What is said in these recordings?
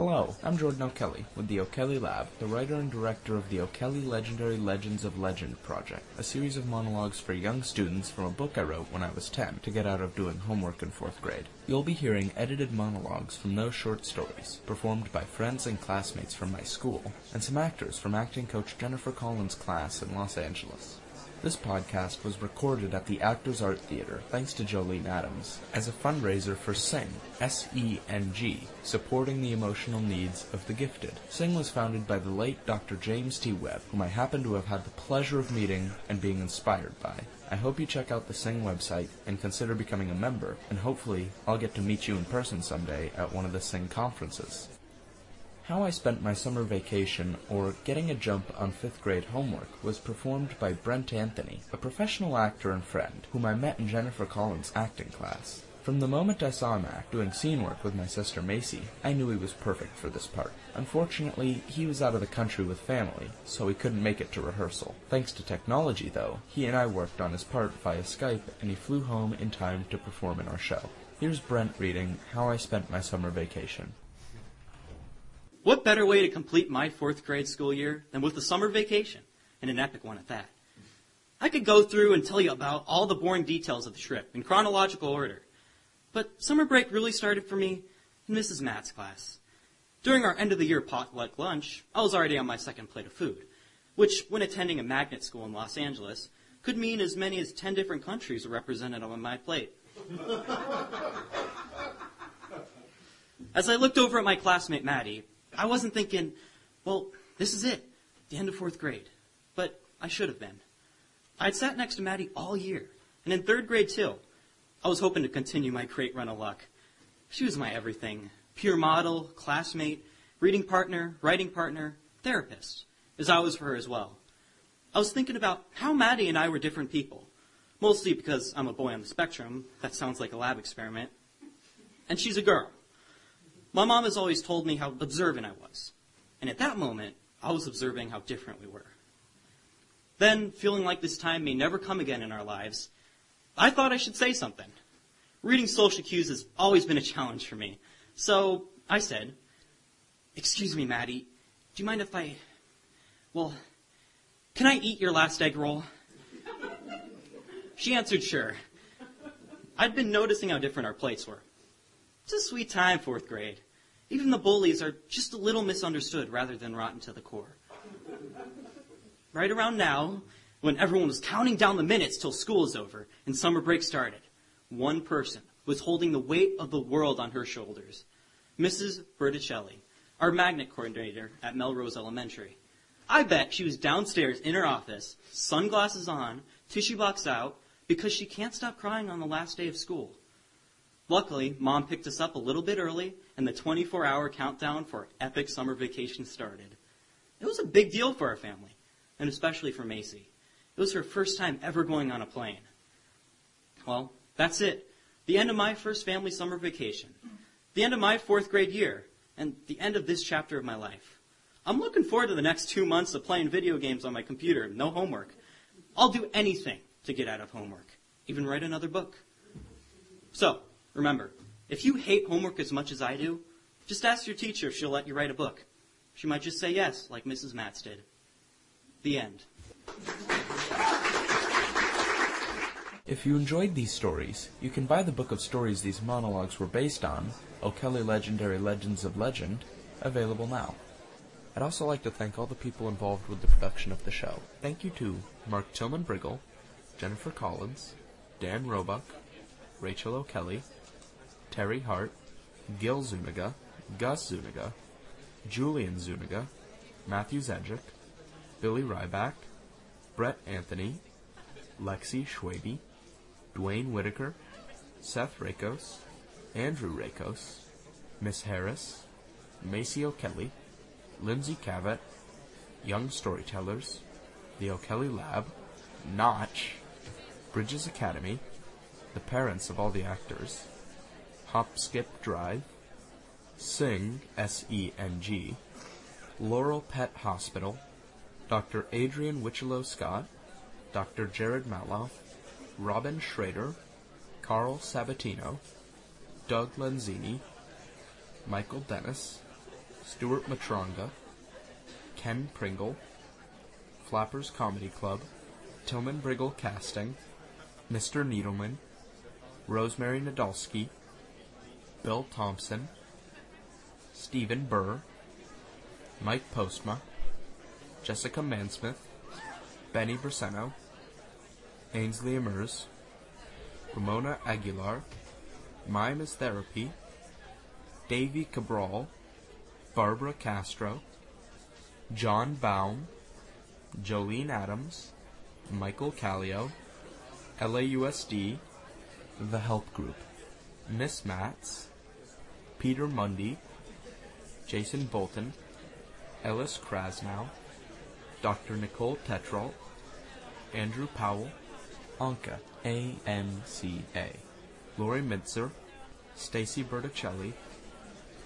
Hello, I'm Jordan O'Kelly with the O'Kelly Lab, the writer and director of the O'Kelly Legendary Legends of Legend project, a series of monologues for young students from a book I wrote when I was 10 to get out of doing homework in 4th grade. You'll be hearing edited monologues from those short stories, performed by friends and classmates from my school, and some actors from acting coach Jennifer Collins' class in Los Angeles. This podcast was recorded at the Actors Art Theater, thanks to Jolene Adams, as a fundraiser for SENG, S-E-N-G, supporting the emotional needs of the gifted. SENG was founded by the late Dr. James T. Webb, whom I happen to have had the pleasure of meeting and being inspired by. I hope you check out the SENG website and consider becoming a member, and hopefully I'll get to meet you in person someday at one of the SENG conferences. How I Spent My Summer Vacation, or Getting a Jump on Fifth Grade Homework, was performed by Brent Anthony, a professional actor and friend, whom I met in Jennifer Collins' acting class. From the moment I saw him act doing scene work with my sister Macy, I knew he was perfect for this part. Unfortunately, he was out of the country with family, so he couldn't make it to rehearsal. Thanks to technology, though, he and I worked on his part via Skype, and he flew home in time to perform in our show. Here's Brent reading How I Spent My Summer Vacation. What better way to complete my fourth grade school year than with a summer vacation, and an epic one at that? I could go through and tell you about all the boring details of the trip in chronological order. But summer break really started for me in Mrs. Matz' class. During our end of the year potluck lunch, I was already on my second plate of food, which, when attending a magnet school in Los Angeles, could mean as many as 10 different countries were represented on my plate. As I looked over at my classmate Maddie, I wasn't thinking, well, this is it, the end of fourth grade. But I should have been. I'd sat next to Maddie all year, and in third grade too. I was hoping to continue my great run of luck. She was my everything. Pure model, classmate, reading partner, writing partner, therapist, as I was for her as well. I was thinking about how Maddie and I were different people. Mostly because I'm a boy on the spectrum. That sounds like a lab experiment. And she's a girl. My mom has always told me how observant I was. And at that moment, I was observing how different we were. Then, feeling like this time may never come again in our lives, I thought I should say something. Reading social cues has always been a challenge for me. So I said, Excuse me, Maddie, do you mind if I. Well, can I eat your last egg roll? She answered, Sure. I'd been noticing how different our plates were. It's a sweet time, fourth grade. Even the bullies are just a little misunderstood rather than rotten to the core. Right around now, when everyone was counting down the minutes till school is over and summer break started, one person was holding the weight of the world on her shoulders. Mrs. Berticelli, our magnet coordinator at Melrose Elementary. I bet she was downstairs in her office, sunglasses on, tissue box out, because she can't stop crying on the last day of school. Luckily, mom picked us up a little bit early, and the 24 hour countdown for epic summer vacation started. It was a big deal for our family, and especially for Macy. It was her first time ever going on a plane. Well, that's it. The end of my first family summer vacation. The end of my fourth grade year, and the end of this chapter of my life. I'm looking forward to the next two months of playing video games on my computer, no homework. I'll do anything to get out of homework, even write another book. So, Remember, if you hate homework as much as I do, just ask your teacher if she'll let you write a book. She might just say yes, like Mrs. Matz did. The end. If you enjoyed these stories, you can buy the book of stories these monologues were based on, O'Kelly Legendary Legends of Legend, available now. I'd also like to thank all the people involved with the production of the show. Thank you to Mark Tillman Briggle, Jennifer Collins, Dan Roebuck, Rachel O'Kelly, Terry Hart, Gil Zuniga, Gus Zuniga, Julian Zuniga, Matthew Zedrick, Billy Ryback, Brent Anthony, Lexi Schwabe, Dwayne Whitaker, Seth Rakos, Andrew Rakos, Miss Harris, Macy O'Kelly, Lindsay Cavett, Young Storytellers, the O'Kelly Lab, Notch, Bridges Academy, the parents of all the actors, Hop Skip Drive, SENG, S-E-N-G, Laurel Pet Hospital, Dr. Adrian Wichelow Scott, Dr. Jared Maloff, Robin Schrader, Carl Sabatino, Doug Lenzini, Michael Dennis, Stuart Matronga, Ken Pringle, Flappers Comedy Club, Tillman Briggle Casting, Mr. Needleman, Rosemary Nadolski, Bill Thompson, Stephen Burr, Mike Postma, Jessica Mansmith, Benny Briseno, Ainsley Amers, Ramona Aguilar, Mime Therapy, Davy Cabral, Barbara Castro, John Baum, Jolene Adams, Michael Callio, LAUSD, The Help Group, Miss Matz, Peter Mundy, Jason Bolton, Ellis Krasnow, Dr. Nicole Tetreault, Andrew Powell, Anka, A-M-C-A, Lori Mintzer, Stacy Berticelli,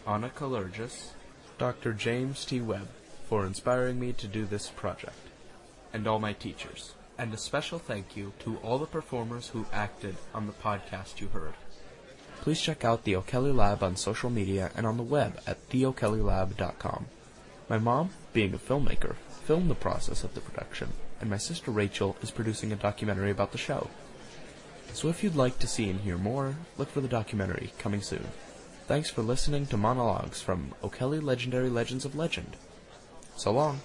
Anna Kalergis, Dr. James T. Webb, for inspiring me to do this project, and all my teachers. And a special thank you to all the performers who acted on the podcast you heard. Please check out the O'Kelly Lab on social media and on the web at theo'kellylab.com. My mom, being a filmmaker, filmed the process of the production, and my sister Rachel is producing a documentary about the show. So if you'd like to see and hear more, look for the documentary coming soon. Thanks for listening to monologues from O'Kelly Legendary Legends of Legend. So long.